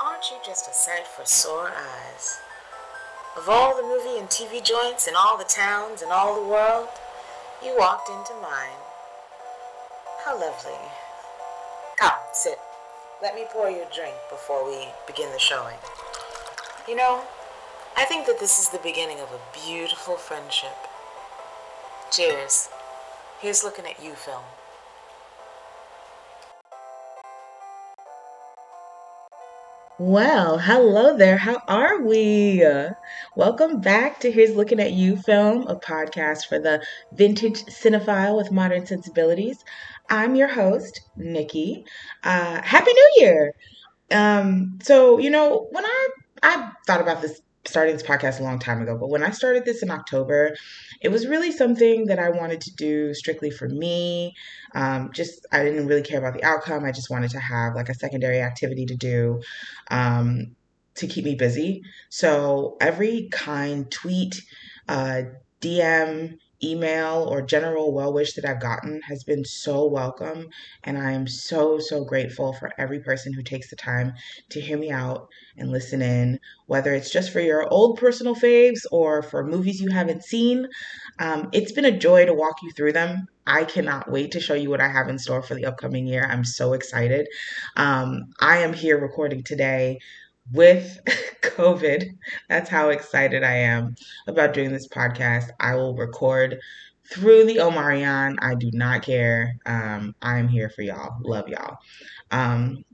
aren't you just a sight for sore eyes? Of all the movie and TV joints in all the towns and all the world, you walked into mine. How lovely. Come, sit. Let me pour you a drink before we begin the showing. You know, I think that this is the beginning of a beautiful friendship. Cheers. Here's looking at you, film. Well, hello there. How are we? Welcome back to Here's Looking at You Film, a podcast for the vintage cinephile with modern sensibilities. I'm your host, Nikki. Uh, Happy New Year! Um, so, you know, when I I thought about this starting this podcast a long time ago, but when I started this in October, it was really something that I wanted to do strictly for me. Um, just, I didn't really care about the outcome. I just wanted to have like a secondary activity to do um, to keep me busy. So every kind tweet, uh, DM, email or general well wish that I've gotten has been so welcome. And I am so, so grateful for every person who takes the time to hear me out and listen in, whether it's just for your old personal faves or for movies you haven't seen. Um, it's been a joy to walk you through them. I cannot wait to show you what I have in store for the upcoming year. I'm so excited. Um, I am here recording today with COVID. That's how excited I am about doing this podcast. I will record through the Omicron. I do not care. Um, I'm here for y'all. Love y'all. Um,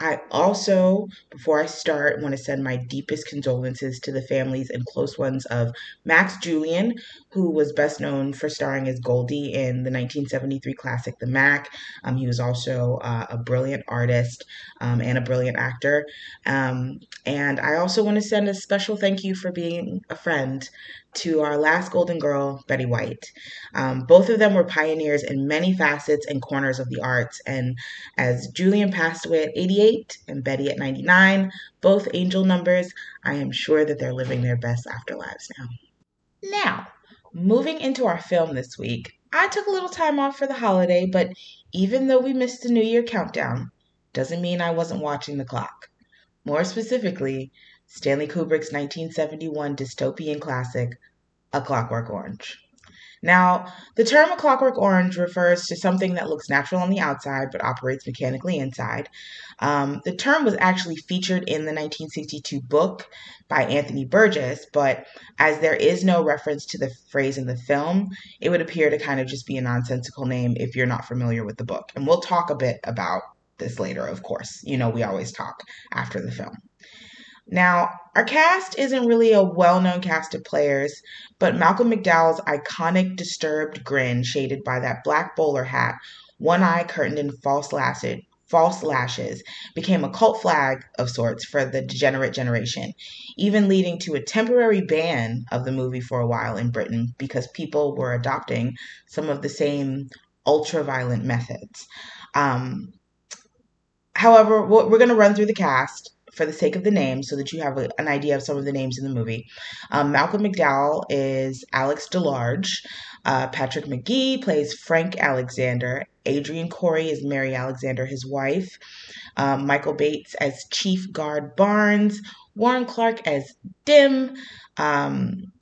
I also, before I start, want to send my deepest condolences to the families and close ones of Max Julien, who was best known for starring as Goldie in the 1973 classic The Mack. Um, he was also uh, a brilliant artist um, and a brilliant actor. Um, and I also want to send a special thank you for being a friend to our last Golden Girl, Betty White. Um, both of them were pioneers in many facets and corners of the arts. And as Julien passed away at 88 and Betty at 99, both angel numbers, I am sure that they're living their best afterlives now. Now, moving into our film this week, I took a little time off for the holiday, but even though we missed the New Year countdown, doesn't mean I wasn't watching the clock. More specifically, Stanley Kubrick's 1971 dystopian classic, A Clockwork Orange. Now, the term A Clockwork Orange refers to something that looks natural on the outside but operates mechanically inside. Um, the term was actually featured in the 1962 book by Anthony Burgess, but as there is no reference to the phrase in the film, it would appear to kind of just be a nonsensical name if you're not familiar with the book. And we'll talk a bit about this later, of course. You know, we always talk after the film. Now, our cast isn't really a well known cast of players, but Malcolm McDowell's iconic disturbed grin, shaded by that black bowler hat, one eye curtained in false lashes, false lashes became a cult flag of sorts for the degenerate generation, even leading to a temporary ban of the movie for a while in Britain because people were adopting some of the same ultra violent methods. Um, however, we're going to run through the cast for the sake of the name so that you have a, an idea of some of the names in the movie. Um, Malcolm McDowell is Alex DeLarge. Uh, Patrick Magee plays Frank Alexander. Adrienne Corri is Mary Alexander, his wife. Um, Michael Bates as Chief Guard Barnes. Warren Clarke as Dim. Um,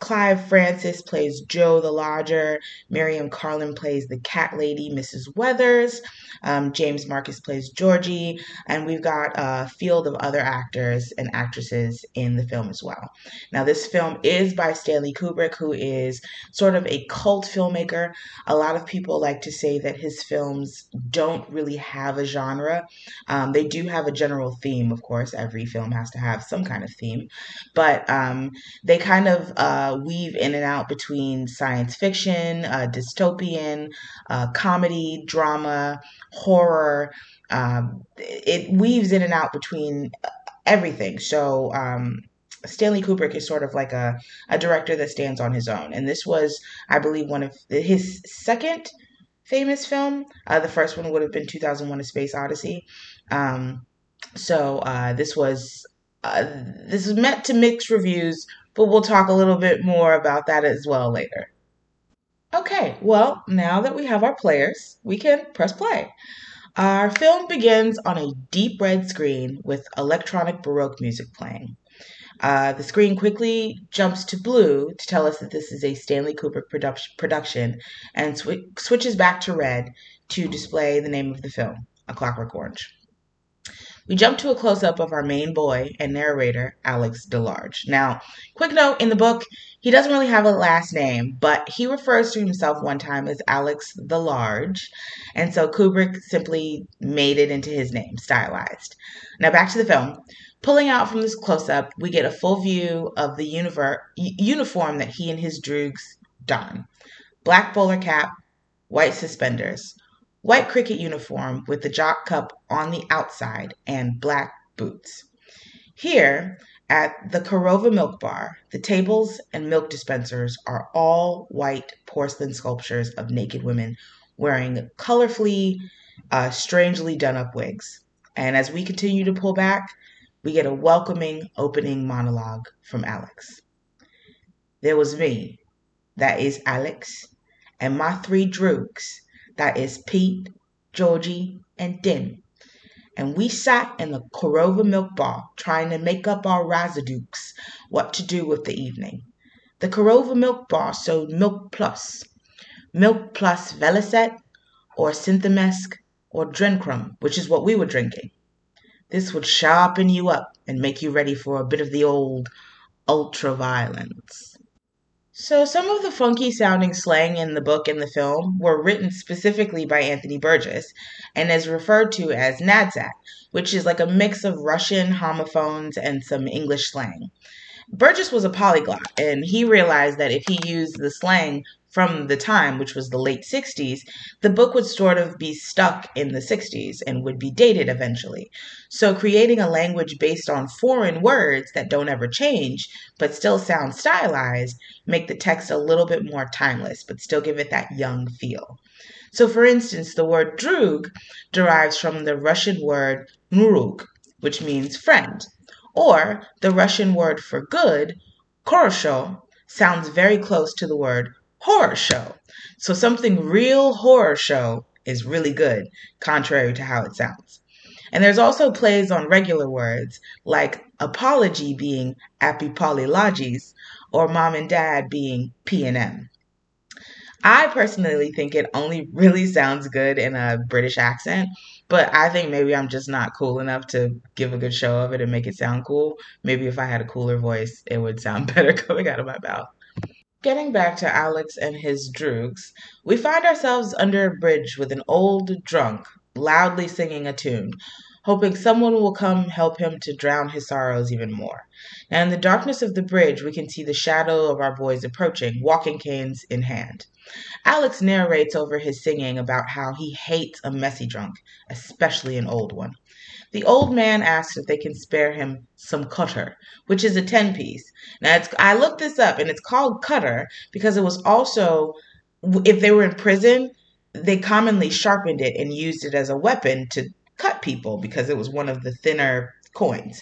Clive Francis plays Joe the Lodger. Miriam Karlin plays the cat lady, Mrs. Weathers. Um, James Marcus plays Georgie. And we've got a field of other actors and actresses in the film as well. Now, this film is by Stanley Kubrick, who is sort of a cult filmmaker. A lot of people like to say that his films don't really have a genre. Um, they do have a general theme, of course. Every film has to have some kind of theme. But um, they kind of. Uh, uh, weave in and out between science fiction, uh, dystopian, uh, comedy, drama, horror. Um, it weaves in and out between everything. So, um, Stanley Kubrick is sort of like a, a director that stands on his own. And this was, I believe, one of his second famous film. Uh, the first one would have been 2001 A Space Odyssey. Um, so uh, this was uh, this is meant to mix reviews but we'll talk a little bit more about that as well later. Okay, well, now that we have our players, we can press play. Our film begins on a deep red screen with electronic Baroque music playing. Uh, the screen quickly jumps to blue to tell us that this is a Stanley Kubrick produ- production and sw- switches back to red to display the name of the film, A Clockwork Orange. We jump to a close up of our main boy and narrator, Alex DeLarge. Now, quick note in the book, he doesn't really have a last name, but he refers to himself one time as Alex the Large, and so Kubrick simply made it into his name, stylized. Now, back to the film. Pulling out from this close up, we get a full view of the univer- uniform that he and his droogs don black bowler cap, white suspenders, white cricket uniform with the jock cup on the outside, and black boots. Here at the Korova Milk Bar, the tables and milk dispensers are all white porcelain sculptures of naked women wearing colorfully, uh, strangely done up wigs. And as we continue to pull back, we get a welcoming opening monologue from Alex. There was me, that is Alex, and my three droogs that is Pete, Georgie, and Dim. And we sat in the Korova Milk Bar trying to make up our rassoodocks what to do with the evening. The Korova Milk Bar sold Milk Plus, Milk Plus Vellocet, or Synthemesc, or Drencrom, which is what we were drinking. This would sharpen you up and make you ready for a bit of the old ultra violence. So, some of the funky sounding slang in the book and the film were written specifically by Anthony Burgess and is referred to as Nadsat, which is like a mix of Russian homophones and some English slang. Burgess was a polyglot, and he realized that if he used the slang from the time, which was the late 60s, the book would sort of be stuck in the 60s and would be dated eventually. So, creating a language based on foreign words that don't ever change but still sound stylized make the text a little bit more timeless but still give it that young feel. So, for instance, the word droog derives from the Russian word murug, which means friend, or the Russian word for good, khorosho, sounds very close to the word horror show. So something real horror show is really good, contrary to how it sounds. And there's also plays on regular words, like apology being apipolylogis, or mom and dad being P and M. I personally think it only really sounds good in a British accent, but I think maybe I'm just not cool enough to give a good show of it and make it sound cool. Maybe if I had a cooler voice, it would sound better coming out of my mouth. Getting back to Alex and his droogs, we find ourselves under a bridge with an old drunk loudly singing a tune, hoping someone will come help him to drown his sorrows even more. Now, in the darkness of the bridge, we can see the shadow of our boys approaching, walking canes in hand. Alex narrates over his singing about how he hates a messy drunk, especially an old one. The old man asks if they can spare him some cutter, which is a 10 piece. Now, it's, I looked this up and it's called cutter because it was also, if they were in prison, they commonly sharpened it and used it as a weapon to cut people because it was one of the thinner coins.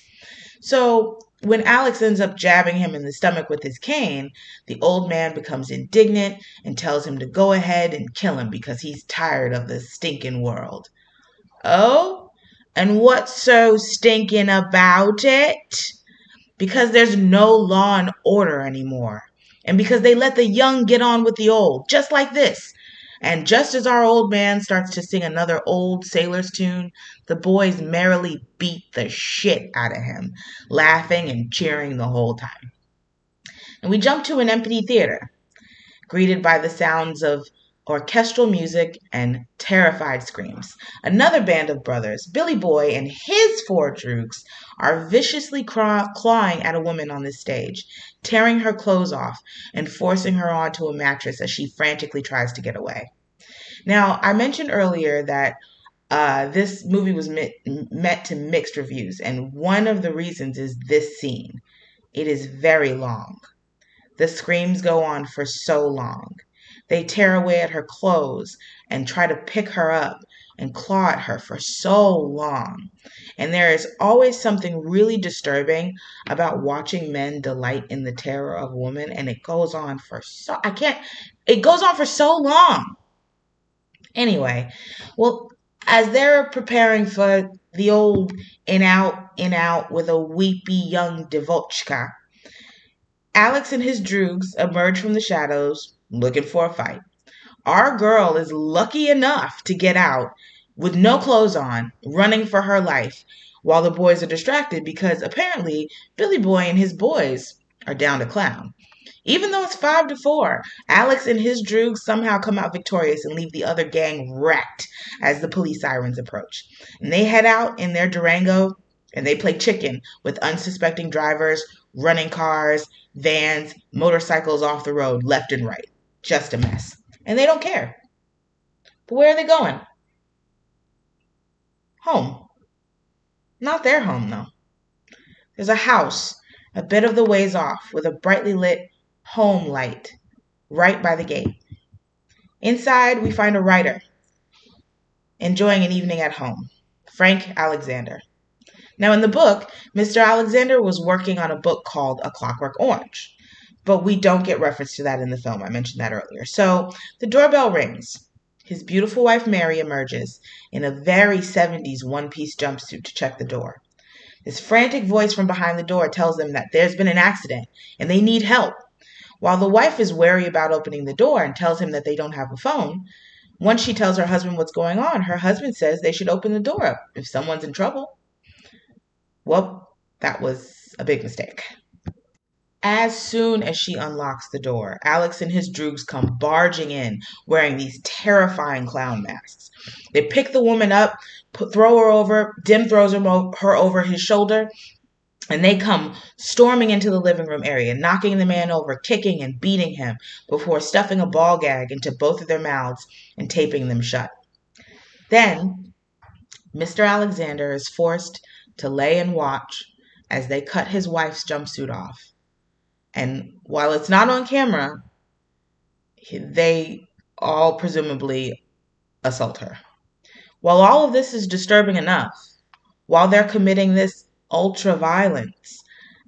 So when Alex ends up jabbing him in the stomach with his cane, the old man becomes indignant and tells him to go ahead and kill him because he's tired of this stinking world. Oh, and what's so stinking about it? Because there's no law and order anymore. And because they let the young get on with the old, just like this. And just as our old man starts to sing another old sailor's tune, the boys merrily beat the shit out of him, laughing and cheering the whole time. And we jump to an empty theater, greeted by the sounds of orchestral music, and terrified screams. Another band of brothers, Billy Boy and his four droogs, are viciously clawing at a woman on the stage, tearing her clothes off and forcing her onto a mattress as she frantically tries to get away. Now, I mentioned earlier that uh, this movie was met to mixed reviews, and one of the reasons is this scene. It is very long. The screams go on for so long. They tear away at her clothes and try to pick her up and claw at her for so long. And there is always something really disturbing about watching men delight in the terror of women. And it goes on for so, I can't, it goes on for so long. Anyway, well, As they're preparing for the old in out, in out with a weepy young Devotchka, Alex and his droogs emerge from the shadows looking for a fight. Our girl is lucky enough to get out with no clothes on, running for her life, while the boys are distracted because apparently Billy Boy and his boys are down to clown. Even though it's five to four, Alex and his droogs somehow come out victorious and leave the other gang wrecked as the police sirens approach. And they head out in their Durango and they play chicken with unsuspecting drivers, running cars, vans, motorcycles off the road left and right. Just a mess. And they don't care. But where are they going? Home. Not their home, though. There's a house a bit of the ways off with a brightly lit home light right by the gate. Inside, we find a writer enjoying an evening at home, Frank Alexander. Now, in the book, Mr. Alexander was working on a book called A Clockwork Orange, but we don't get reference to that in the film. I mentioned that earlier. So the doorbell rings. His beautiful wife Mary emerges in a very 70s one piece jumpsuit to check the door. His frantic voice from behind the door tells them that there's been an accident and they need help. While the wife is wary about opening the door and tells him that they don't have a phone, once she tells her husband what's going on, her husband says they should open the door up if someone's in trouble. Well, that was a big mistake. As soon as she unlocks the door, Alex and his droogs come barging in wearing these terrifying clown masks. They pick the woman up, put, throw her over, Dim throws her, her over his shoulder, and they come storming into the living room area, knocking the man over, kicking and beating him before stuffing a ball gag into both of their mouths and taping them shut. Then, Mr. Alexander is forced to lay and watch as they cut his wife's jumpsuit off and while it's not on camera, they all presumably assault her. While all of this is disturbing enough, while they're committing this ultra violence,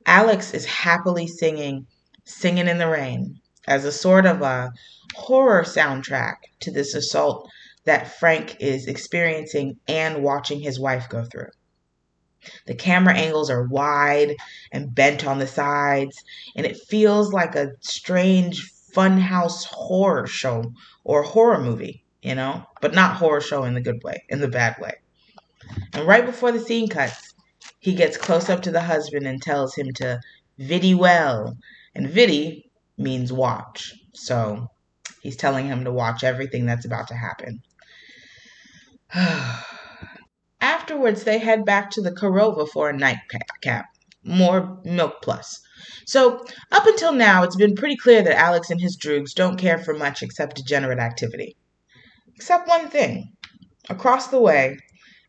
Alex is happily singing Singing in the Rain as a sort of a horror soundtrack to this assault that Frank is experiencing and watching his wife go through. The camera angles are wide and bent on the sides, and it feels like a strange funhouse horror show or horror movie, you know, but not horror show in the good way, in the bad way. And right before the scene cuts, he gets close up to the husband and tells him to viddy well. And viddy means watch. So he's telling him to watch everything that's about to happen. Afterwards, they head back to the Korova for a nightcap. More Milk Plus. So, up until now, it's been pretty clear that Alex and his droogs don't care for much except degenerate activity. Except one thing. Across the way,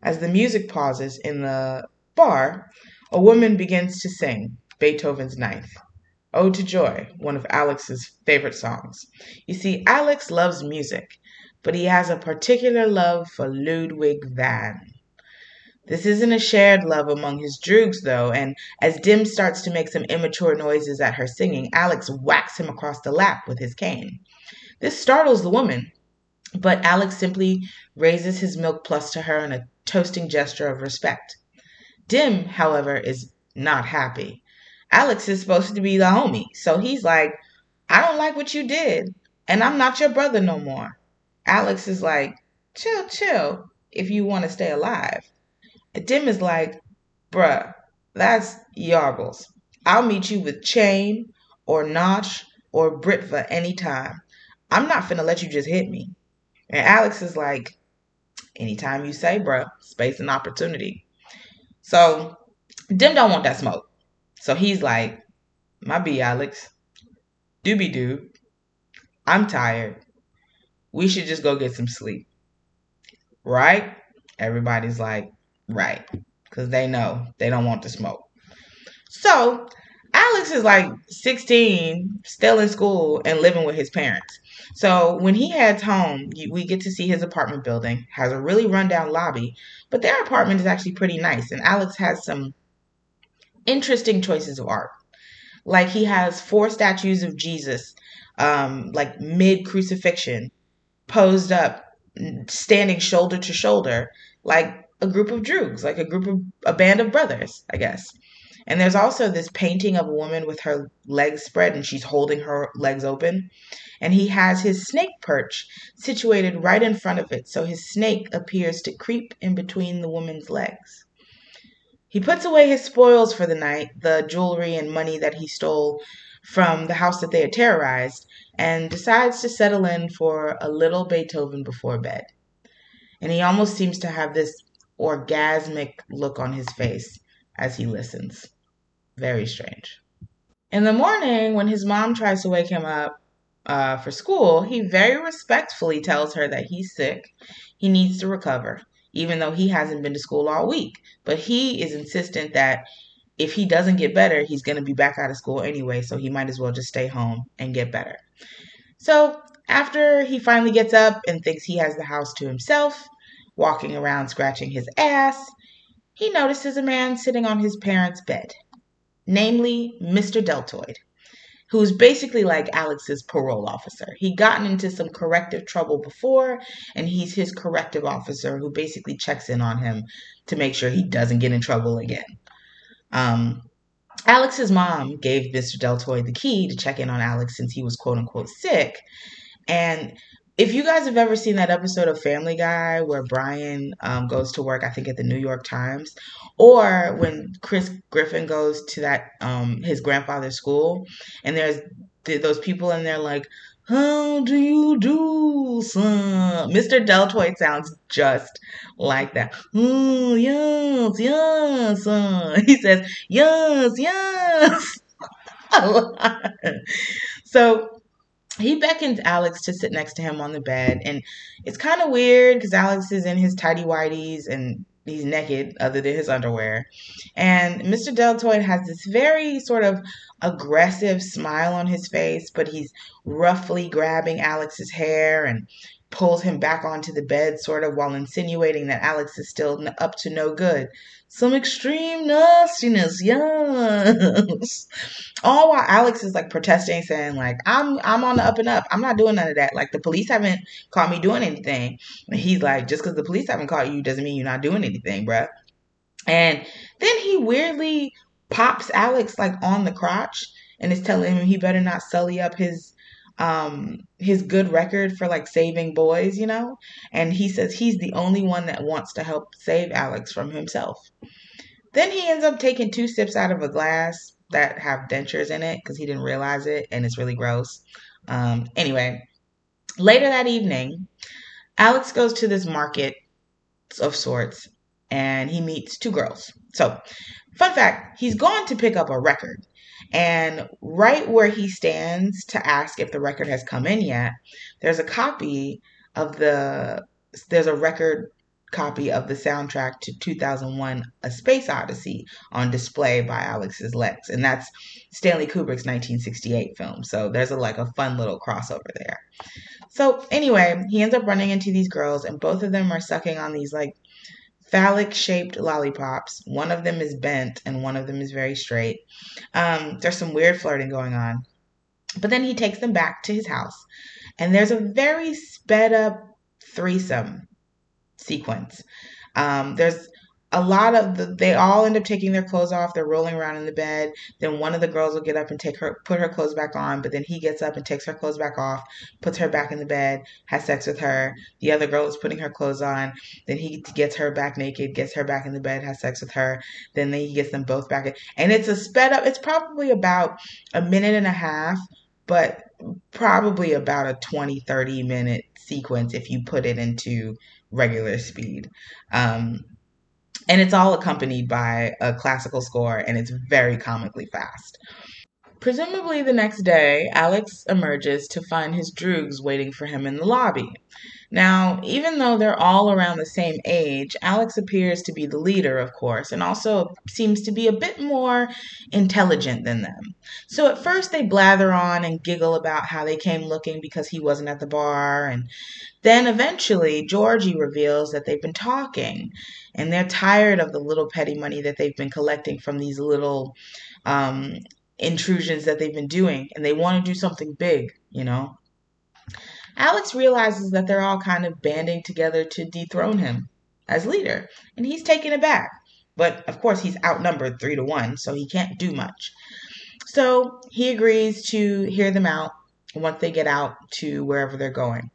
as the music pauses in the bar, a woman begins to sing Beethoven's Ninth. Ode to Joy, one of Alex's favorite songs. You see, Alex loves music, but he has a particular love for Ludwig van. This isn't a shared love among his droogs, though, and as Dim starts to make some immature noises at her singing, Alex whacks him across the lap with his cane. This startles the woman, but Alex simply raises his milk plus to her in a toasting gesture of respect. Dim, however, is not happy. Alex is supposed to be the homie, so he's like, I don't like what you did, and I'm not your brother no more. Alex is like, chill, chill, if you want to stay alive. Dim is like, bruh, that's Yarbles. I'll meet you with Chain or Nozh or Britva anytime. I'm not finna let you just hit me. And Alex is like, anytime you say, bruh, space and opportunity. So Dim don't want that smoke. So he's like, my B, Alex. Doobie doo. I'm tired. We should just go get some sleep. Right? Everybody's like, Right. Because they know they don't want to smoke. So Alex is like 16, still in school and living with his parents. So when he heads home, we get to see his apartment building. Has a really rundown lobby, but their apartment is actually pretty nice. And Alex has some interesting choices of art. Like he has four statues of Jesus, um, like mid crucifixion, posed up standing shoulder to shoulder, like a group of droogs, like a group of a band of brothers, I guess. And there's also this painting of a woman with her legs spread and she's holding her legs open. And he has his snake perch situated right in front of it, so his snake appears to creep in between the woman's legs. He puts away his spoils for the night, the jewelry and money that he stole from the house that they had terrorized, and decides to settle in for a little Beethoven before bed. And he almost seems to have this orgasmic look on his face as he listens. Very strange. In the morning, when his mom tries to wake him up uh, for school, he very respectfully tells her that he's sick, he needs to recover, even though he hasn't been to school all week. But he is insistent that if he doesn't get better, he's going to be back out of school anyway, so he might as well just stay home and get better. So, after he finally gets up and thinks he has the house to himself, walking around scratching his ass, he notices a man sitting on his parents' bed, namely Mr. Deltoid, who's basically like Alex's parole officer. He'd gotten into some corrective trouble before, and he's his corrective officer who basically checks in on him to make sure he doesn't get in trouble again. Um, Alex's mom gave Mr. Deltoid the key to check in on Alex since he was quote unquote sick. And if you guys have ever seen that episode of Family Guy where Brian um, goes to work, I think at the New York Times, or when Chris Griffin goes to that um, his grandfather's school, and there's th- those people in there like, "How do you do, son?" Mr. Deltoid sounds just like that. Oh yes, yes, son. He says yes, yes. so he beckons Alex to sit next to him on the bed. And it's kind of weird because Alex is in his tidy whities and he's naked other than his underwear. And Mr. Deltoid has this very sort of aggressive smile on his face, but he's roughly grabbing Alex's hair and pulls him back onto the bed, sort of while insinuating that Alex is still up to no good. Some extreme nastiness, yes. All while Alex is like protesting, saying like, "I'm I'm on the up and up. I'm not doing none of that. Like the police haven't caught me doing anything." And he's like, "Just because the police haven't caught you doesn't mean you're not doing anything, bruh." And then he weirdly pops Alex like on the crotch and is telling him he better not sully up his um his good record for like saving boys, you know? And he says he's the only one that wants to help save Alex from himself. Then he ends up taking two sips out of a glass that have dentures in it because he didn't realize it and it's really gross. Um, anyway, later that evening, Alex goes to this market of sorts and he meets two girls. So, fun fact he's gone to pick up a record and right where he stands to ask if the record has come in yet, there's a copy of the there's a record copy of the soundtrack to 2001 A Space Odyssey on display by Alex's Lex and that's Stanley Kubrick's 1968 film. So there's a like a fun little crossover there. So anyway, he ends up running into these girls and both of them are sucking on these like phallic shaped lollipops. One of them is bent and one of them is very straight. Um, there's some weird flirting going on. But then he takes them back to his house, and there's a very sped up threesome sequence. Um, there's a lot of the, they all end up taking their clothes off. They're rolling around in the bed. Then one of the girls will get up and take her, put her clothes back on. But then he gets up and takes her clothes back off, puts her back in the bed, has sex with her. The other girl is putting her clothes on. Then he gets her back naked, gets her back in the bed, has sex with her. Then he gets them both back. And it's a sped up. It's probably about a minute and a half, but probably about a 20, 30 minute sequence if you put it into regular speed. Um, and it's all accompanied by a classical score and it's very comically fast. Presumably the next day, Alex emerges to find his droogs waiting for him in the lobby. Now, even though they're all around the same age, Alex appears to be the leader, of course, and also seems to be a bit more intelligent than them. So at first they blather on and giggle about how they came looking because he wasn't at the bar, and then eventually Georgie reveals that they've been talking and they're tired of the little petty money that they've been collecting from these little um, intrusions that they've been doing, and they want to do something big, you know. Alex realizes that they're all kind of banding together to dethrone him as leader, and he's taken aback. But of course, he's outnumbered three to one, so he can't do much. So he agrees to hear them out once they get out to wherever they're going.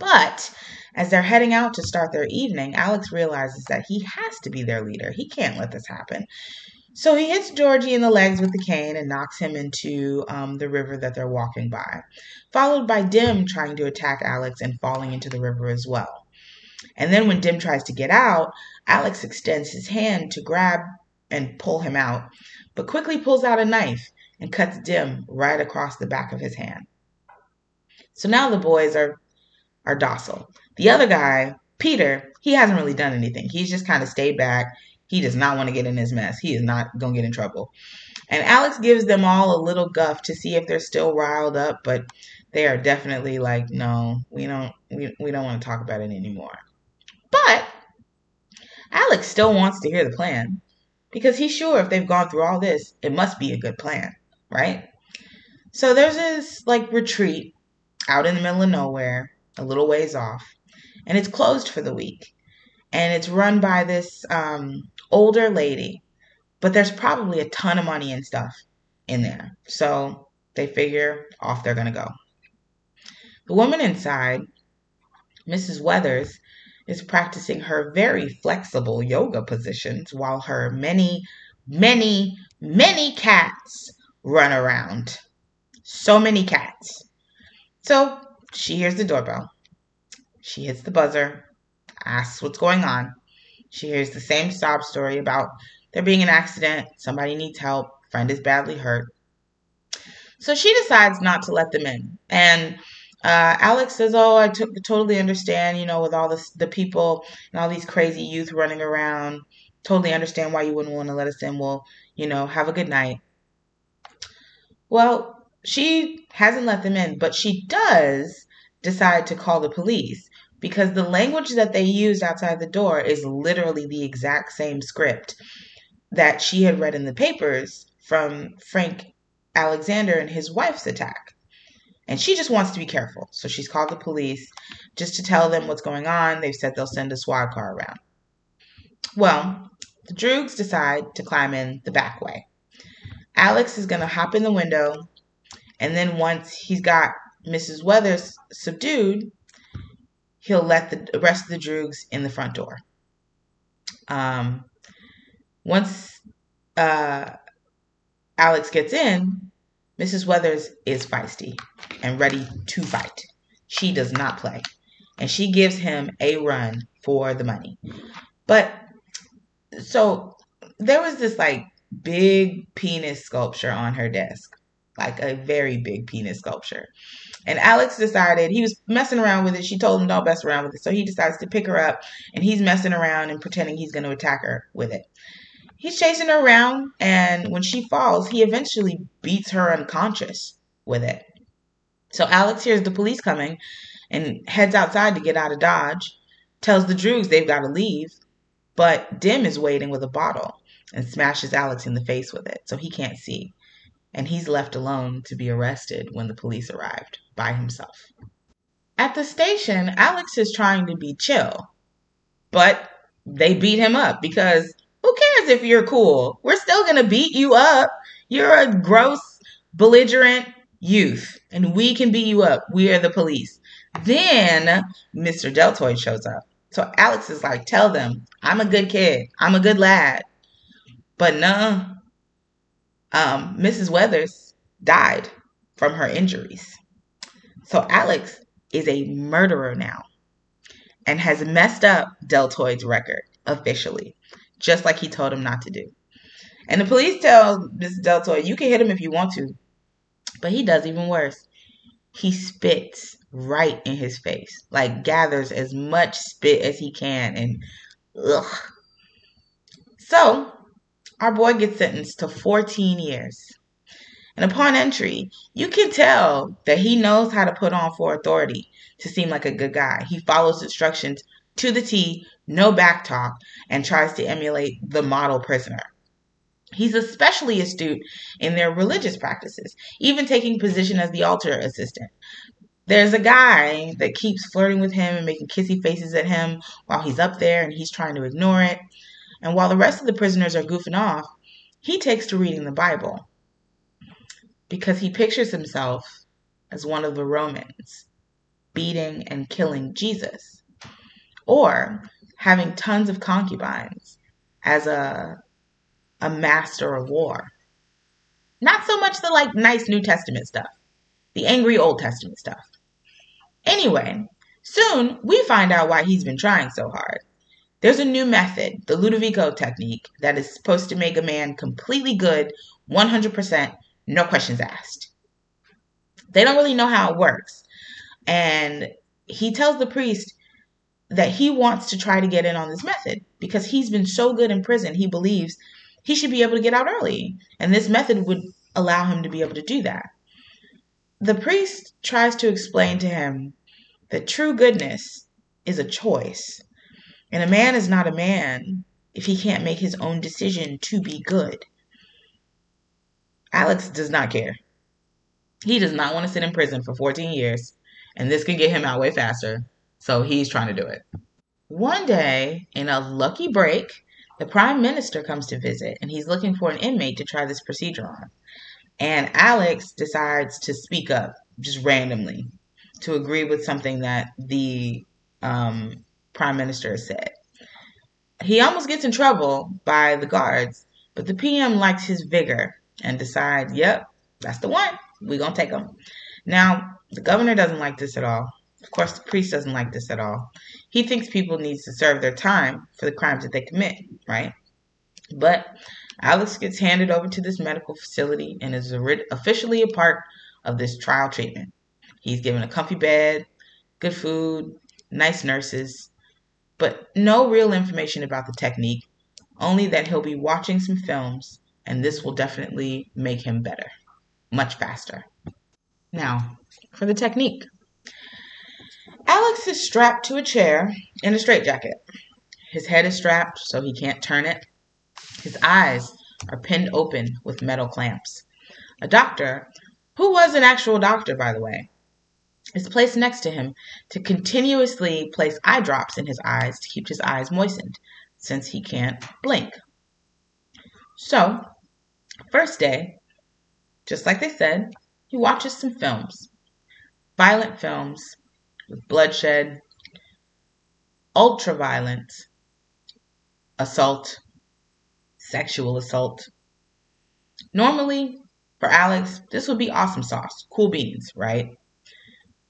But as they're heading out to start their evening, Alex realizes that he has to be their leader. He can't let this happen. So he hits Georgie in the legs with the cane and knocks him into um, the river that they're walking by, followed by Dim trying to attack Alex and falling into the river as well. And then when Dim tries to get out, Alex extends his hand to grab and pull him out, but quickly pulls out a knife and cuts Dim right across the back of his hand. So now the boys are are docile. The other guy, Peter, he hasn't really done anything. He's just kind of stayed back. He does not want to get in his mess. He is not going to get in trouble. And Alex gives them all a little guff to see if they're still riled up, but they are definitely like, no, we don't we, we don't want to talk about it anymore. But Alex still wants to hear the plan because he's sure if they've gone through all this, it must be a good plan, right? So there's this like retreat out in the middle of nowhere, a little ways off, and it's closed for the week. And it's run by this um, older lady, but there's probably a ton of money and stuff in there. So they figure off they're going to go. The woman inside, Mrs. Weathers, is practicing her very flexible yoga positions while her many, many, many cats run around. So many cats. So she hears the doorbell. She hits the buzzer, asks what's going on. She hears the same sob story about there being an accident, somebody needs help, friend is badly hurt. So she decides not to let them in. And uh, Alex says, "Oh, I totally understand. You know, with all this, the people and all these crazy youth running around, totally understand why you wouldn't want to let us in. Well, you know, have a good night." Well, she hasn't let them in, but she does decide to call the police because the language that they used outside the door is literally the exact same script that she had read in the papers from Frank Alexander and his wife's attack. And she just wants to be careful. So she's called the police just to tell them what's going on. They've said they'll send a SWAT car around. Well, the Droogs decide to climb in the back way. Alex is going to hop in the window, and then once he's got Mrs. Weathers subdued, he'll let the rest of the Droogs in the front door. Um, once uh, Alex gets in, Mrs. Weathers is feisty and ready to fight. She does not play. And she gives him a run for the money. But so there was this like big penis sculpture on her desk, like a very big penis sculpture. And Alex decided he was messing around with it. She told him don't mess around with it. So he decides to pick her up and he's messing around and pretending he's going to attack her with it he's chasing her around, and when she falls, he eventually beats her unconscious with it. So Alex hears the police coming and heads outside to get out of Dodge, tells the Droogs they've got to leave, but Dim is waiting with a bottle and smashes Alex in the face with it, so he can't see. And he's left alone to be arrested when the police arrived by himself. At the station, Alex is trying to be chill, but they beat him up because who cares if you're cool? We're still going to beat you up. You're a gross, belligerent youth, and we can beat you up. We are the police. Then Mr. Deltoid shows up. So Alex is like, tell them, I'm a good kid. I'm a good lad. But no, um, Mrs. Weathers died from her injuries. So Alex is a murderer now and has messed up Deltoid's record officially just like he told him not to do. And the police tell Mr. Deltoid, you can hit him if you want to. But he does even worse. He spits right in his face, like gathers as much spit as he can, and ugh. So, our boy gets sentenced to 14 years. And upon entry, you can tell that he knows how to put on for authority to seem like a good guy. He follows instructions to the T, no back talk, and tries to emulate the model prisoner. He's especially astute in their religious practices, even taking position as the altar assistant. there's a guy that keeps flirting with him and making kissy faces at him while he's up there and he's trying to ignore it. And while the rest of the prisoners are goofing off, he takes to reading the Bible because he pictures himself as one of the Romans beating and killing Jesus or having tons of concubines as a a master of war. Not so much the like nice New Testament stuff, the angry Old Testament stuff. Anyway, soon we find out why he's been trying so hard. There's a new method, the Ludovico technique, that is supposed to make a man completely good 100%, no questions asked. They don't really know how it works. And he tells the priest that he wants to try to get in on this method because he's been so good in prison, he believes he should be able to get out early. And this method would allow him to be able to do that. The priest tries to explain to him that true goodness is a choice and a man is not a man if he can't make his own decision to be good. Alex does not care. He does not want to sit in prison for 14 years, and this could get him out way faster, so he's trying to do it. One day, in a lucky break, the prime minister comes to visit, and he's looking for an inmate to try this procedure on. And Alex decides to speak up just randomly to agree with something that the um, prime minister said. He almost gets in trouble by the guards, but the PM likes his vigor and decide, yep, that's the one. We're going to take him. Now, the governor doesn't like this at all. Of course, the priest doesn't like this at all. He thinks people need to serve their time for the crimes that they commit, right? But Alex gets handed over to this medical facility and is officially a part of this trial treatment. He's given a comfy bed, good food, nice nurses, but no real information about the technique, only that he'll be watching some films, and this will definitely make him better, much faster. Now, for the technique. Alex is strapped to a chair in a straitjacket. His head is strapped so he can't turn it. His eyes are pinned open with metal clamps. A doctor, who was an actual doctor, by the way, is placed next to him to continuously place eye drops in his eyes to keep his eyes moistened since he can't blink. So, first day, just like they said, he watches some films. Violent films with bloodshed, ultra violent, assault, sexual assault. Normally, for Alex, this would be awesome sauce, cool beans, right?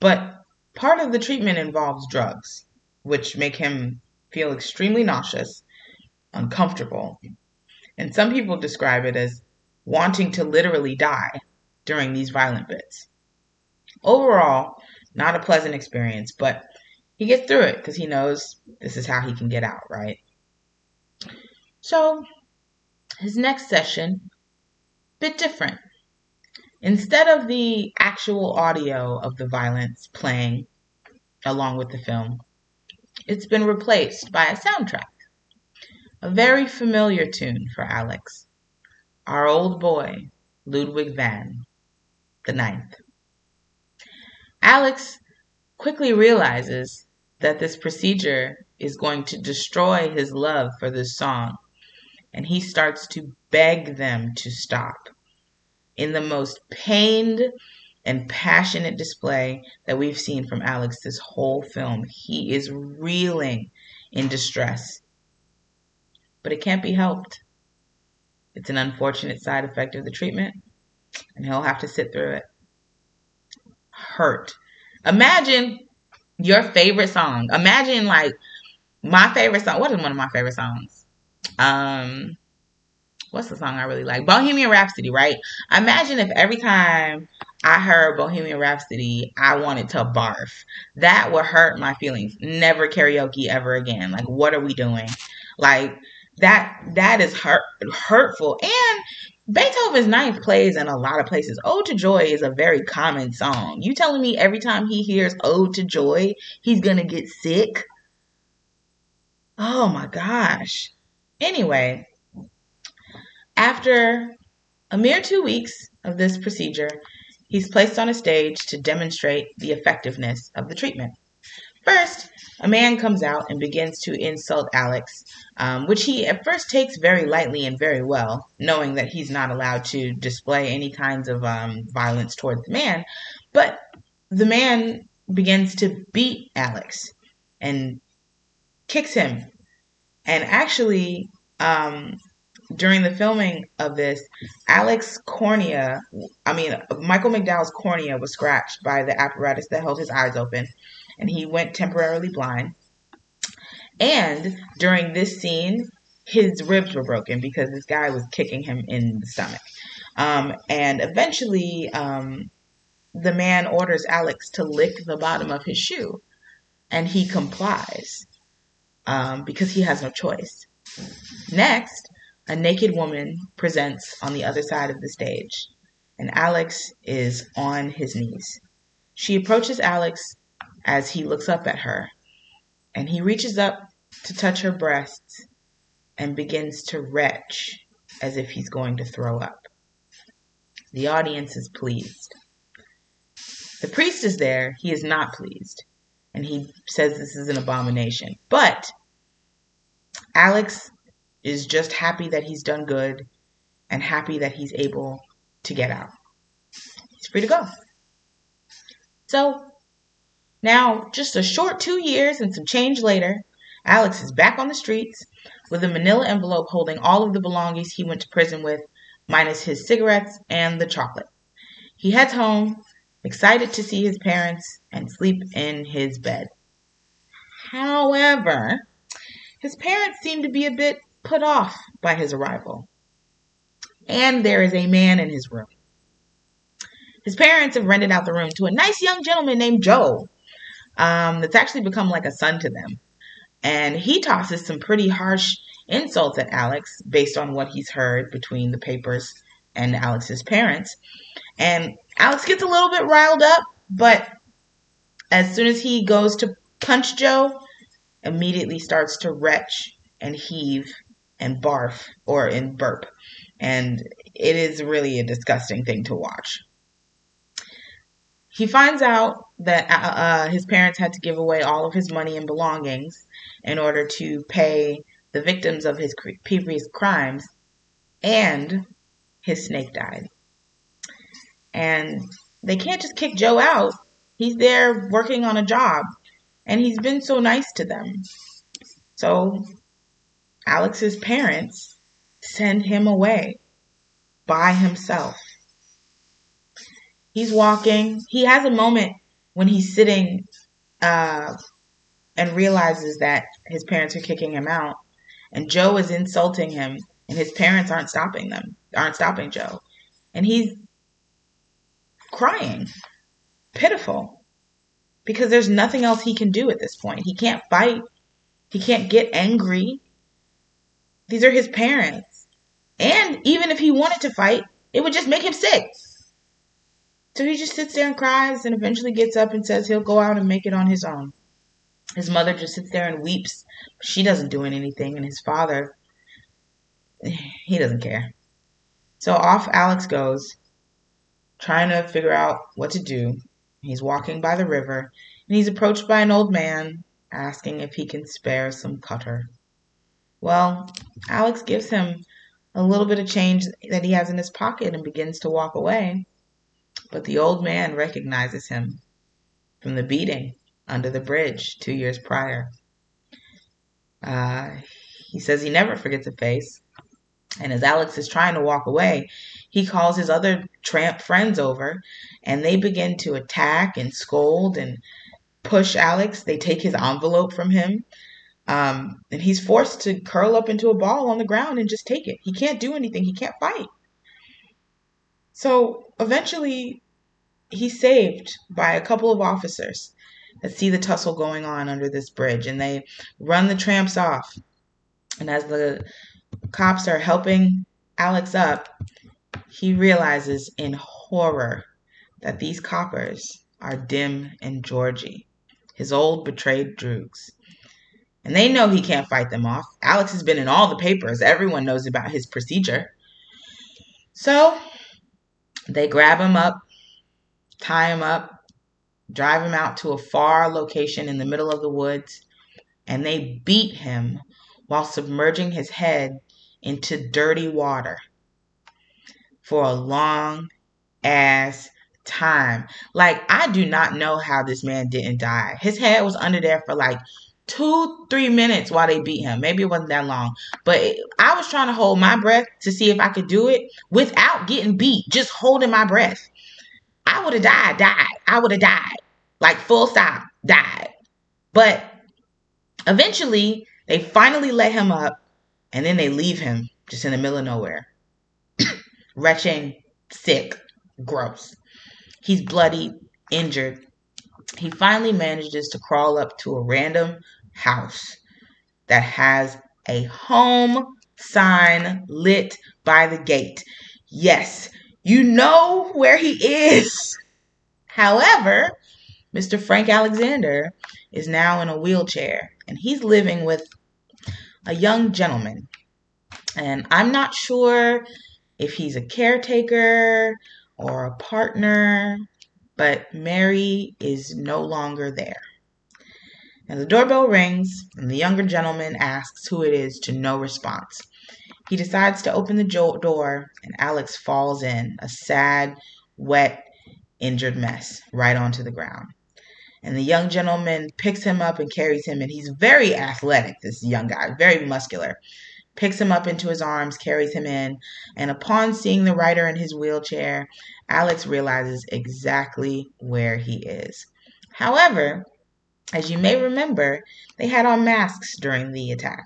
But part of the treatment involves drugs, which make him feel extremely nauseous, uncomfortable, and some people describe it as wanting to literally die during these violent bits. Overall, not a pleasant experience, but he gets through it because he knows this is how he can get out, right? So, his next session, bit different. Instead of the actual audio of the violence playing along with the film, it's been replaced by a soundtrack. A very familiar tune for Alex. Our old boy, Ludwig van the Ninth. Alex quickly realizes that this procedure is going to destroy his love for this song, and he starts to beg them to stop in the most pained and passionate display that we've seen from Alex this whole film. He is reeling in distress. But it can't be helped. It's an unfortunate side effect of the treatment, and he'll have to sit through it. Hurt. Imagine your favorite song. Imagine like my favorite song. What is one of my favorite songs? Um, what's the song I really like? Bohemian Rhapsody, right? Imagine if every time I heard Bohemian Rhapsody, I wanted to barf. That would hurt my feelings. Never karaoke ever again. Like, what are we doing? Like that that is hurt hurtful. And Beethoven's Ninth plays in a lot of places. Ode to Joy is a very common song. You telling me every time he hears Ode to Joy, he's gonna get sick? Oh my gosh. Anyway, after a mere two weeks of this procedure, he's placed on a stage to demonstrate the effectiveness of the treatment. First, a man comes out and begins to insult Alex, um, which he at first takes very lightly and very well, knowing that he's not allowed to display any kinds of um, violence towards the man. But the man begins to beat Alex and kicks him. And actually, um, during the filming of this, Alex cornea, I mean, Michael McDowell's cornea was scratched by the apparatus that held his eyes open, and he went temporarily blind. And during this scene, his ribs were broken because this guy was kicking him in the stomach. Um, and eventually, um, the man orders Alex to lick the bottom of his shoe, and he complies um, because he has no choice. Next, a naked woman presents on the other side of the stage, and Alex is on his knees. She approaches Alex as he looks up at her, and he reaches up to touch her breasts and begins to retch as if he's going to throw up. The audience is pleased. The priest is there. He is not pleased. And he says this is an abomination. But Alex is just happy that he's done good and happy that he's able to get out. He's free to go. So now, just a short two years and some change later, Alex is back on the streets with a manila envelope holding all of the belongings he went to prison with, minus his cigarettes and the chocolate. He heads home, excited to see his parents and sleep in his bed. However, his parents seem to be a bit put off by his arrival. And there is a man in his room. His parents have rented out the room to a nice young gentleman named Joe um, that's actually become like a son to them. And he tosses some pretty harsh insults at Alex based on what he's heard between the papers and Alex's parents. And Alex gets a little bit riled up, but as soon as he goes to punch Joe, immediately starts to retch and heave and barf or in burp. And it is really a disgusting thing to watch. He finds out that uh, uh, his parents had to give away all of his money and belongings in order to pay the victims of his previous crimes, and his snake died. And they can't just kick Joe out. He's there working on a job, and he's been so nice to them. So Alex's parents send him away by himself. He's walking. He has a moment when he's sitting uh, and realizes that his parents are kicking him out, and Joe is insulting him, and his parents aren't stopping them, aren't stopping Joe, and he's crying, pitiful, because there's nothing else he can do at this point. He can't fight. He can't get angry. These are his parents. And even if he wanted to fight, it would just make him sick. So he just sits there and cries and eventually gets up and says he'll go out and make it on his own. His mother just sits there and weeps. She doesn't do anything. And his father, he doesn't care. So off Alex goes, trying to figure out what to do. He's walking by the river and he's approached by an old man asking if he can spare some cutter. Well, Alex gives him a little bit of change that he has in his pocket and begins to walk away. But the old man recognizes him from the beating under the bridge two years prior. Uh, he says he never forgets a face. And as Alex is trying to walk away, he calls his other tramp friends over and they begin to attack and scold and push Alex. They take his envelope from him um, and he's forced to curl up into a ball on the ground and just take it. He can't do anything, he can't fight. So eventually, he's saved by a couple of officers that see the tussle going on under this bridge and they run the tramps off. And as the cops are helping Alex up, he realizes in horror that these coppers are Dim and Georgie, his old betrayed droogs. And they know he can't fight them off. Alex has been in all the papers. Everyone knows about his procedure. So they grab him up tie him up, drive him out to a far location in the middle of the woods, and they beat him while submerging his head into dirty water for a long ass time. Like, I do not know how this man didn't die. His head was under there for like two, three minutes while they beat him. Maybe it wasn't that long, but I was trying to hold my breath to see if I could do it without getting beat, just holding my breath. I would have died, died. I would have died. Like, full stop, died. But eventually, they finally let him up and then they leave him just in the middle of nowhere. Retching, sick, gross. He's bloody, injured. He finally manages to crawl up to a random house that has a home sign lit by the gate. Yes, you know where he is. However, Mr. Frank Alexander is now in a wheelchair and he's living with a young gentleman. And I'm not sure if he's a caretaker or a partner, but Mary is no longer there. And the doorbell rings, and the younger gentleman asks who it is to no response. He decides to open the door, and Alex falls in, a sad, wet, injured mess, right onto the ground. And the young gentleman picks him up and carries him, and he's very athletic, this young guy, very muscular picks him up into his arms, carries him in, and upon seeing the writer in his wheelchair, Alex realizes exactly where he is. However, as you may remember, they had on masks during the attack.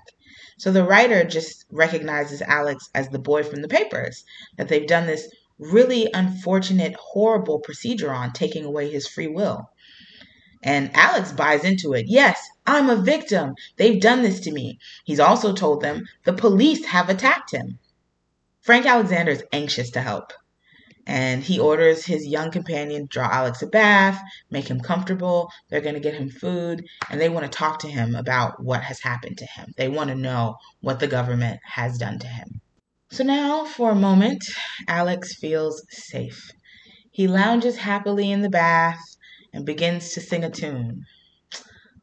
So the writer just recognizes Alex as the boy from the papers, that they've done this really unfortunate, horrible procedure on, taking away his free will. And Alex buys into it. Yes, I'm a victim. They've done this to me. He's also told them the police have attacked him. Frank Alexander is anxious to help. And he orders his young companion draw Alex a bath, make him comfortable. They're going to get him food, and they want to talk to him about what has happened to him. They want to know what the government has done to him. So now, for a moment, Alex feels safe. He lounges happily in the bath, and begins to sing a tune.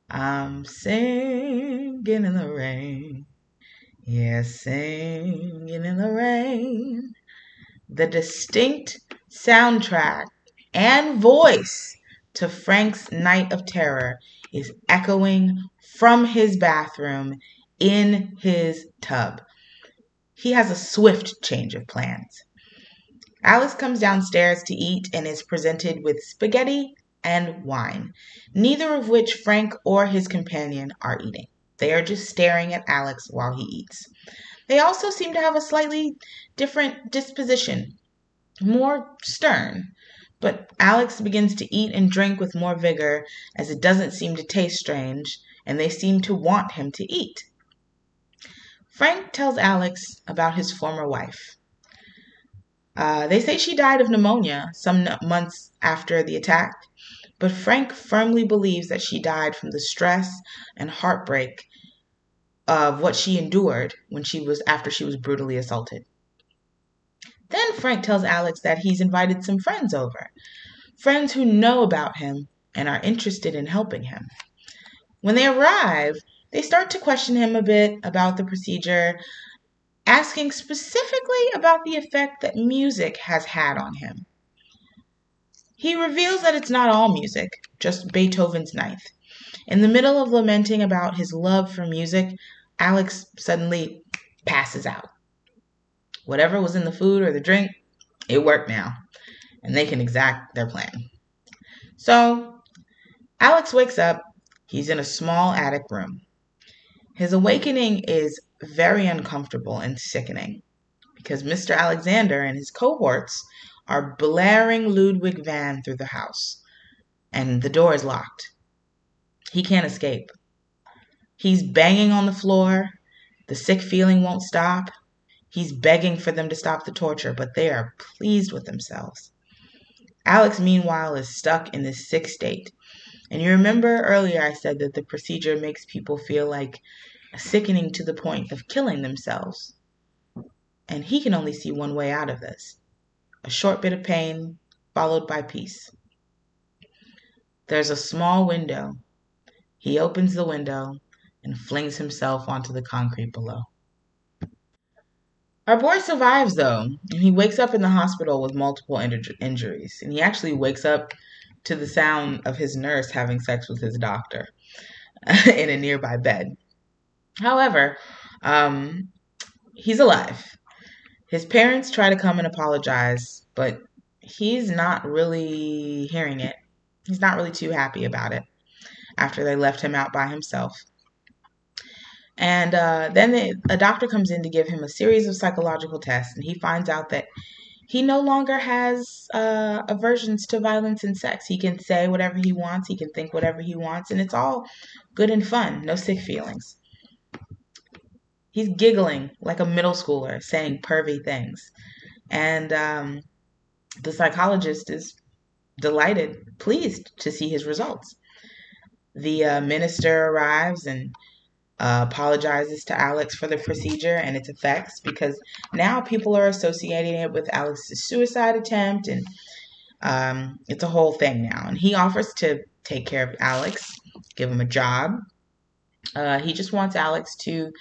I'm singing in the rain. Yes, singing in the rain. The distinct soundtrack and voice to Frank's Night of Terror is echoing from his bathroom in his tub. He has a swift change of plans. Alex comes downstairs to eat and is presented with spaghetti and wine, neither of which Frank or his companion are eating. They are just staring at Alex while he eats. They also seem to have a slightly different disposition, more stern. But Alex begins to eat and drink with more vigor as it doesn't seem to taste strange, and they seem to want him to eat. Frank tells Alex about his former wife. Uh, they say she died of pneumonia some months after the attack, but Frank firmly believes that she died from the stress and heartbreak of what she endured when she was after she was brutally assaulted. Then Frank tells Alex that he's invited some friends over, friends who know about him and are interested in helping him. When they arrive, they start to question him a bit about the procedure, asking specifically about the effect that music has had on him. He reveals that it's not all music, just Beethoven's Ninth. In the middle of lamenting about his love for music, Alex suddenly passes out. Whatever was in the food or the drink, it worked now, and they can exact their plan. So, Alex wakes up. He's in a small attic room. His awakening is very uncomfortable and sickening because Mr. Alexander and his cohorts are blaring Ludwig van through the house, and the door is locked. He can't escape. He's banging on the floor. The sick feeling won't stop. He's begging for them to stop the torture, but they are pleased with themselves. Alex, meanwhile, is stuck in this sick state. And you remember earlier I said that the procedure makes people feel like sickening to the point of killing themselves. And he can only see one way out of this a short bit of pain followed by peace. There's a small window. He opens the window and flings himself onto the concrete below. Our boy survives though, and he wakes up in the hospital with multiple injuries. And he actually wakes up to the sound of his nurse having sex with his doctor in a nearby bed. However, um, he's alive. His parents try to come and apologize, but he's not really hearing it. He's not really too happy about it after they left him out by himself. And uh, then they, a doctor comes in to give him a series of psychological tests, and he finds out that he no longer has uh, aversions to violence and sex. He can say whatever he wants, he can think whatever he wants, and it's all good and fun, no sick feelings. He's giggling like a middle schooler, saying pervy things. And um, the psychologist is delighted, pleased to see his results. The uh, minister arrives and uh, apologizes to Alex for the procedure and its effects because now people are associating it with Alex's suicide attempt and um, it's a whole thing now. And he offers to take care of Alex, give him a job. Uh, he just wants Alex to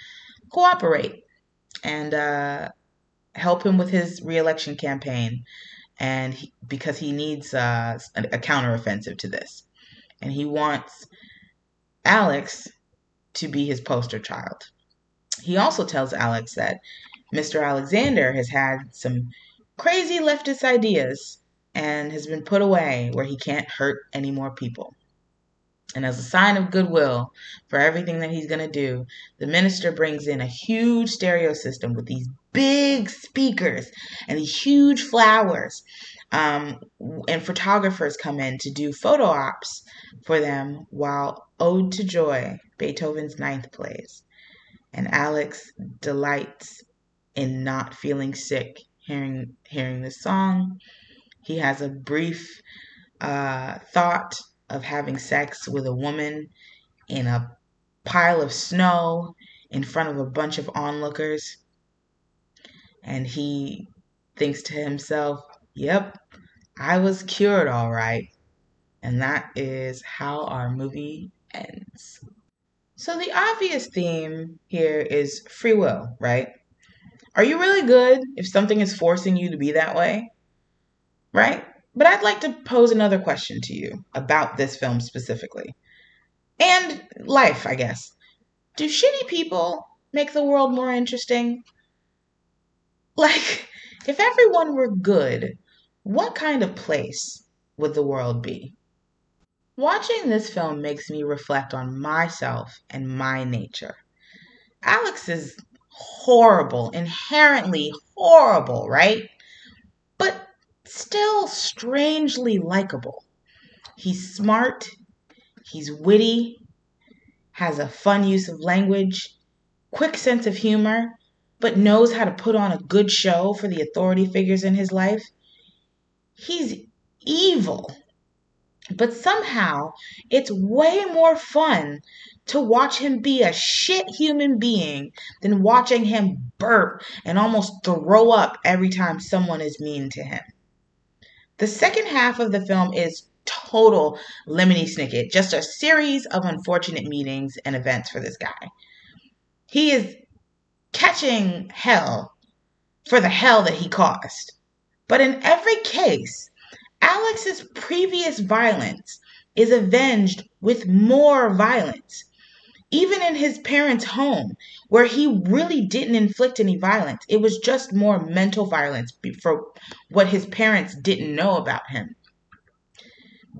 cooperate and uh, help him with his reelection campaign. And he, because he needs uh, a, counteroffensive to this, and he wants Alex to be his poster child. He also tells Alex that Mr. Alexander has had some crazy leftist ideas and has been put away where he can't hurt any more people. And as a sign of goodwill for everything that he's going to do, the minister brings in a huge stereo system with these big speakers and these huge flowers. Um, and photographers come in to do photo ops for them while Ode to Joy, Beethoven's Ninth plays. And Alex delights in not feeling sick hearing hearing this song. He has a brief uh, thought of having sex with a woman in a pile of snow in front of a bunch of onlookers. And he thinks to himself, yep, I was cured all right. And that is how our movie ends. So, the obvious theme here is free will, right? Are you really good if something is forcing you to be that way? Right? But I'd like to pose another question to you about this film specifically. And life, I guess. Do shitty people make the world more interesting? Like, if everyone were good, what kind of place would the world be? Watching this film makes me reflect on myself and my nature. Alex is horrible, inherently horrible, right? But still strangely likable. He's smart, he's witty, has a fun use of language, quick sense of humor, but knows how to put on a good show for the authority figures in his life. He's evil. But somehow it's way more fun to watch him be a shit human being than watching him burp and almost throw up every time someone is mean to him. The second half of the film is total lemony snicket, just a series of unfortunate meetings and events for this guy. He is catching hell for the hell that he caused. But in every case, Alex's previous violence is avenged with more violence. Even in his parents' home, where he really didn't inflict any violence. It was just more mental violence for what his parents didn't know about him.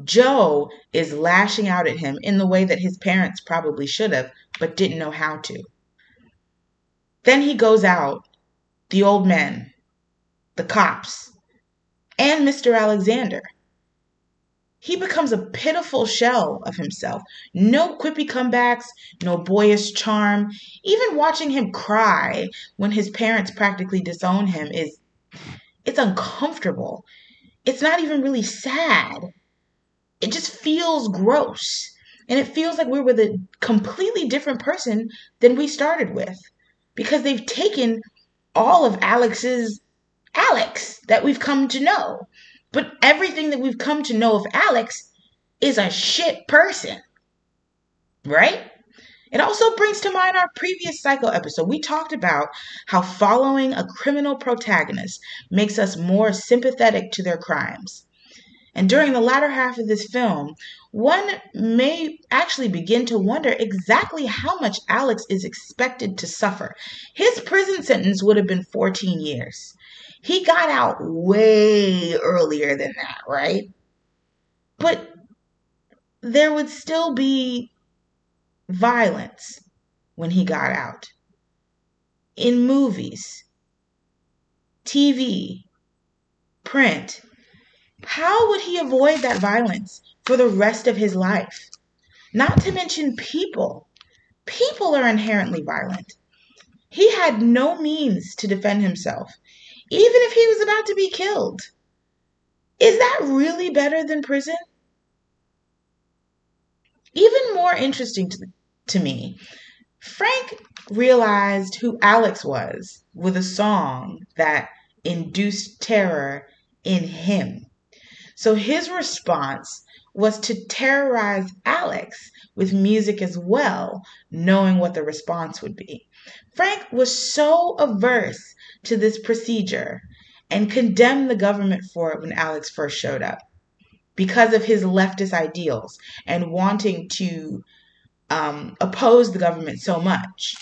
Joe is lashing out at him in the way that his parents probably should have, but didn't know how to. Then he goes out, the old men, the cops, and Mr. Alexander he becomes a pitiful shell of himself. No quippy comebacks, no boyish charm. Even watching him cry when his parents practically disown him is it's uncomfortable. It's not even really sad. It just feels gross. And it feels like we were the completely different person than we started with. Because they've taken all of Alex's Alex that we've come to know but everything that we've come to know of Alex is a shit person. Right? It also brings to mind our previous Psycho episode. We talked about how following a criminal protagonist makes us more sympathetic to their crimes. And during the latter half of this film, one may actually begin to wonder exactly how much Alex is expected to suffer. His prison sentence would have been 14 years. He got out way earlier than that, right? But there would still be violence when he got out. In movies, TV, print, how would he avoid that violence for the rest of his life? Not to mention people. People are inherently violent. He had no means to defend himself, even if he was about to be killed. Is that really better than prison? Even more interesting to, to me, Frank realized who Alex was with a song that induced terror in him. So his response was to terrorize Alex with music as well, knowing what the response would be. Frank was so averse to this procedure and condemned the government for it when Alex first showed up because of his leftist ideals and wanting to um, oppose the government so much.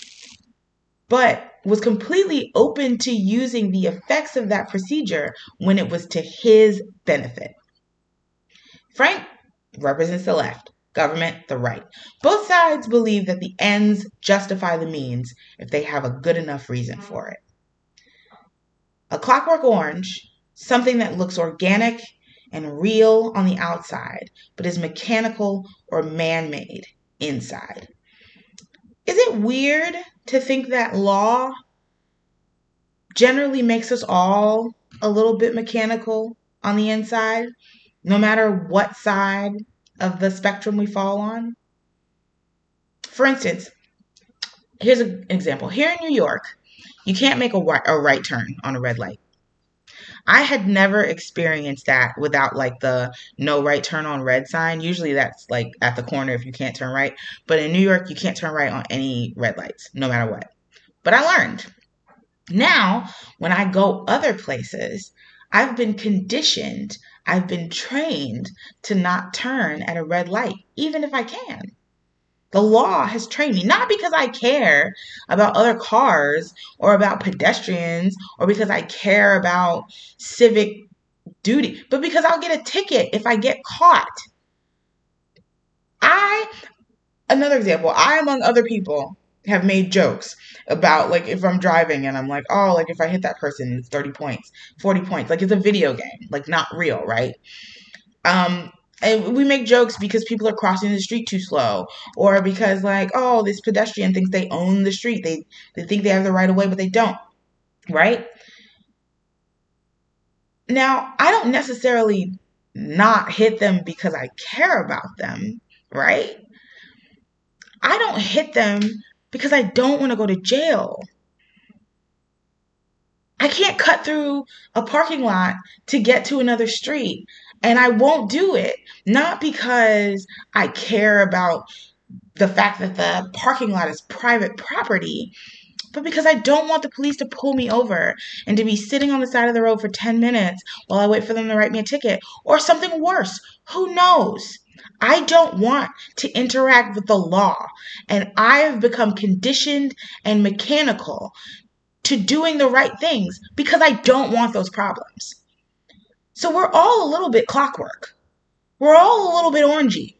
But was completely open to using the effects of that procedure when it was to his benefit. Frank represents the left, government the right. Both sides believe that the ends justify the means if they have a good enough reason for it. A clockwork orange, something that looks organic and real on the outside, but is mechanical or man made inside. Is it weird to think that law generally makes us all a little bit mechanical on the inside? No matter what side of the spectrum we fall on. For instance, here's an example. Here in New York, you can't make a right, a right turn on a red light. I had never experienced that without like the no right turn on red sign. Usually that's like at the corner if you can't turn right. But in New York, you can't turn right on any red lights, no matter what. But I learned. Now, when I go other places, I've been conditioned, I've been trained to not turn at a red light, even if I can. The law has trained me, not because I care about other cars or about pedestrians or because I care about civic duty, but because I'll get a ticket if I get caught. I, another example, I, among other people, have made jokes about like if I'm driving and I'm like, oh, like if I hit that person, it's 30 points, 40 points. Like it's a video game, like not real, right? Um, and we make jokes because people are crossing the street too slow, or because like, oh, this pedestrian thinks they own the street. They they think they have the right of way, but they don't, right? Now, I don't necessarily not hit them because I care about them, right? I don't hit them because I don't want to go to jail. I can't cut through a parking lot to get to another street. And I won't do it. Not because I care about the fact that the parking lot is private property, but because I don't want the police to pull me over and to be sitting on the side of the road for 10 minutes while I wait for them to write me a ticket or something worse. Who knows? I don't want to interact with the law. And I have become conditioned and mechanical to doing the right things because I don't want those problems. So we're all a little bit clockwork. We're all a little bit orangey.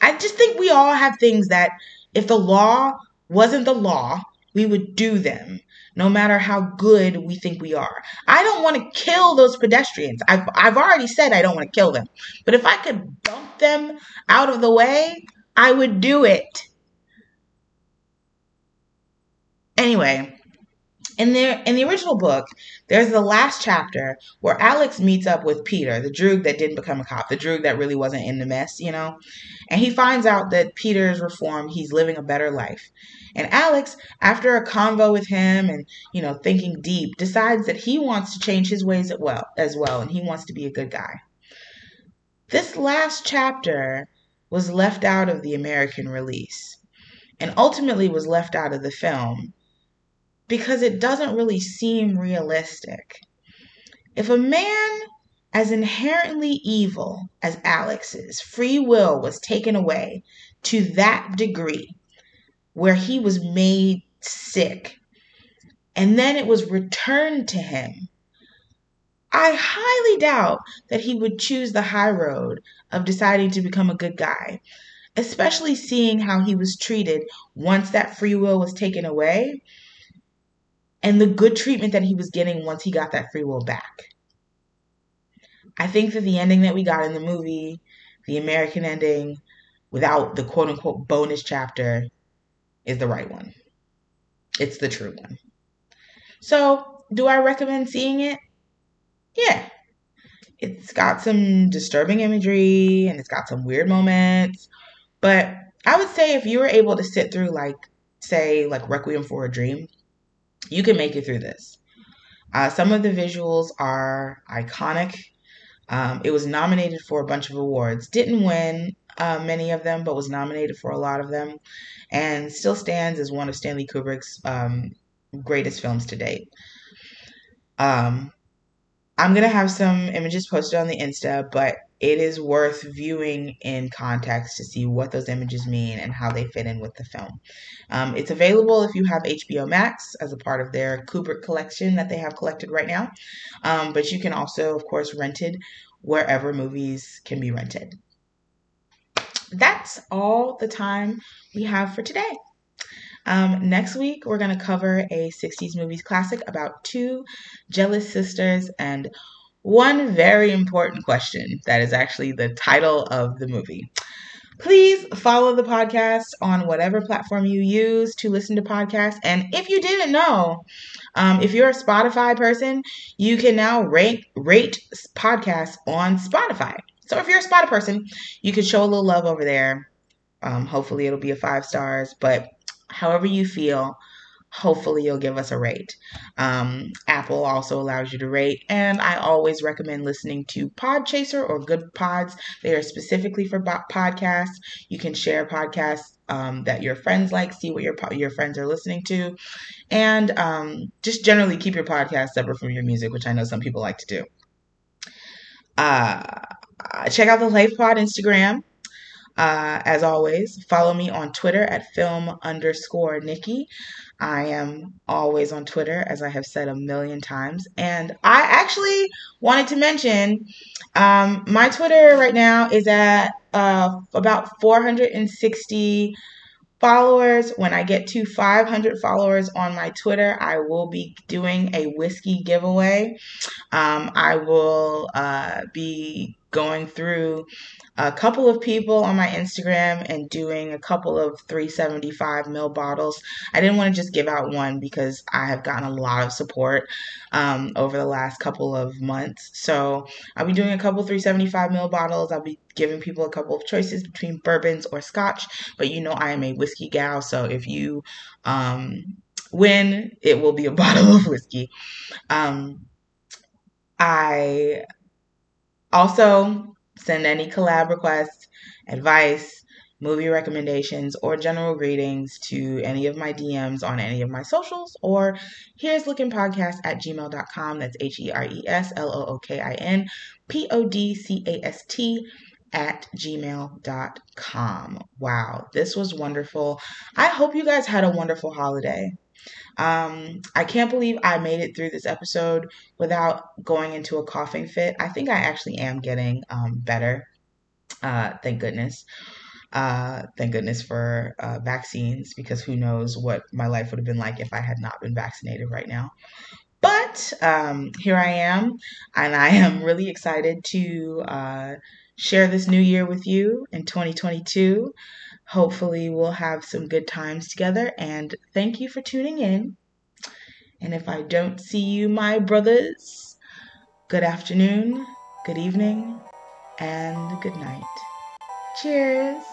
I just think we all have things that if the law wasn't the law, we would do them no matter how good we think we are. I don't want to kill those pedestrians. I've, I've already said I don't want to kill them. But if I could bump them out of the way, I would do it. Anyway, in the in the original book, there's the last chapter where Alex meets up with Peter, the droog that didn't become a cop, the droog that really wasn't in the mess, you know. And he finds out that Peter's reformed, he's living a better life. And Alex, after a convo with him and, you know, thinking deep, decides that he wants to change his ways as well, as well and he wants to be a good guy. This last chapter was left out of the American release and ultimately was left out of the film because it doesn't really seem realistic. If a man as inherently evil as Alex's free will was taken away to that degree, where he was made sick, and then it was returned to him, I highly doubt that he would choose the high road of deciding to become a good guy, especially seeing how he was treated once that free will was taken away and the good treatment that he was getting once he got that free will back. I think that the ending that we got in the movie, the American ending, without the quote unquote bonus chapter, is the right one. It's the true one. So, do I recommend seeing it? Yeah. It's got some disturbing imagery and it's got some weird moments. But I would say if you were able to sit through, like, say, like Requiem for a Dream, you can make it through this. Uh, some of the visuals are iconic. Um, it was nominated for a bunch of awards. Didn't win uh, many of them, but was nominated for a lot of them, and still stands as one of Stanley Kubrick's um, greatest films to date. Um, I'm gonna have some images posted on the Insta, but it is worth viewing in context to see what those images mean and how they fit in with the film. Um, it's available if you have HBO Max as a part of their Kubrick collection that they have collected right now, um, but you can also, of course, rent it wherever movies can be rented. That's all the time we have for today. Um, next week, we're going to cover a 60s movies classic about two jealous sisters and one very important question that is actually the title of the movie. Please follow the podcast on whatever platform you use to listen to podcasts. And if you didn't know, um, if you're a Spotify person, you can now rate rate podcasts on Spotify. So if you're a Spotify person, you can show a little love over there. Um, hopefully, it'll be a five stars. But however you feel, hopefully you'll give us a rate. Um, Apple also allows you to rate, and I always recommend listening to Podchaser or Goodpods. They are specifically for podcasts. You can share podcasts um, that your friends like, see what your your friends are listening to, and um, just generally keep your podcast separate from your music, which I know some people like to do. Uh, check out the Life Pod Instagram. Uh, as always, follow me on Twitter at film underscore Nikki. I am always on Twitter, as I have said a million times. And I actually wanted to mention um, my Twitter right now is at uh, about 460 followers. When I get to 500 followers on my Twitter, I will be doing a whiskey giveaway. Um, I will uh, be going through a couple of people on my Instagram and doing a couple of 375 mil bottles. I didn't want to just give out one because I have gotten a lot of support um, over the last couple of months. So I'll be doing a couple 375 mil bottles. I'll be giving people a couple of choices between bourbons or scotch. But you know, I am a whiskey gal. So if you um, win, it will be a bottle of whiskey. Um, I also Send any collab requests, advice, movie recommendations, or general greetings to any of my DMs on any of my socials or here's looking podcast at gmail.com. That's H E R E S L O O K I N P O D C A S T at gmail.com. Wow, this was wonderful. I hope you guys had a wonderful holiday. Um, I can't believe I made it through this episode without going into a coughing fit. I think I actually am getting um, better. Uh, thank goodness. Uh, thank goodness for uh, vaccines because who knows what my life would have been like if I had not been vaccinated right now. But um, here I am, and I am really excited to uh, share this new year with you in 2022. Hopefully, we'll have some good times together. And thank you for tuning in. And if I don't see you, my brothers, good afternoon, good evening, and good night. Cheers.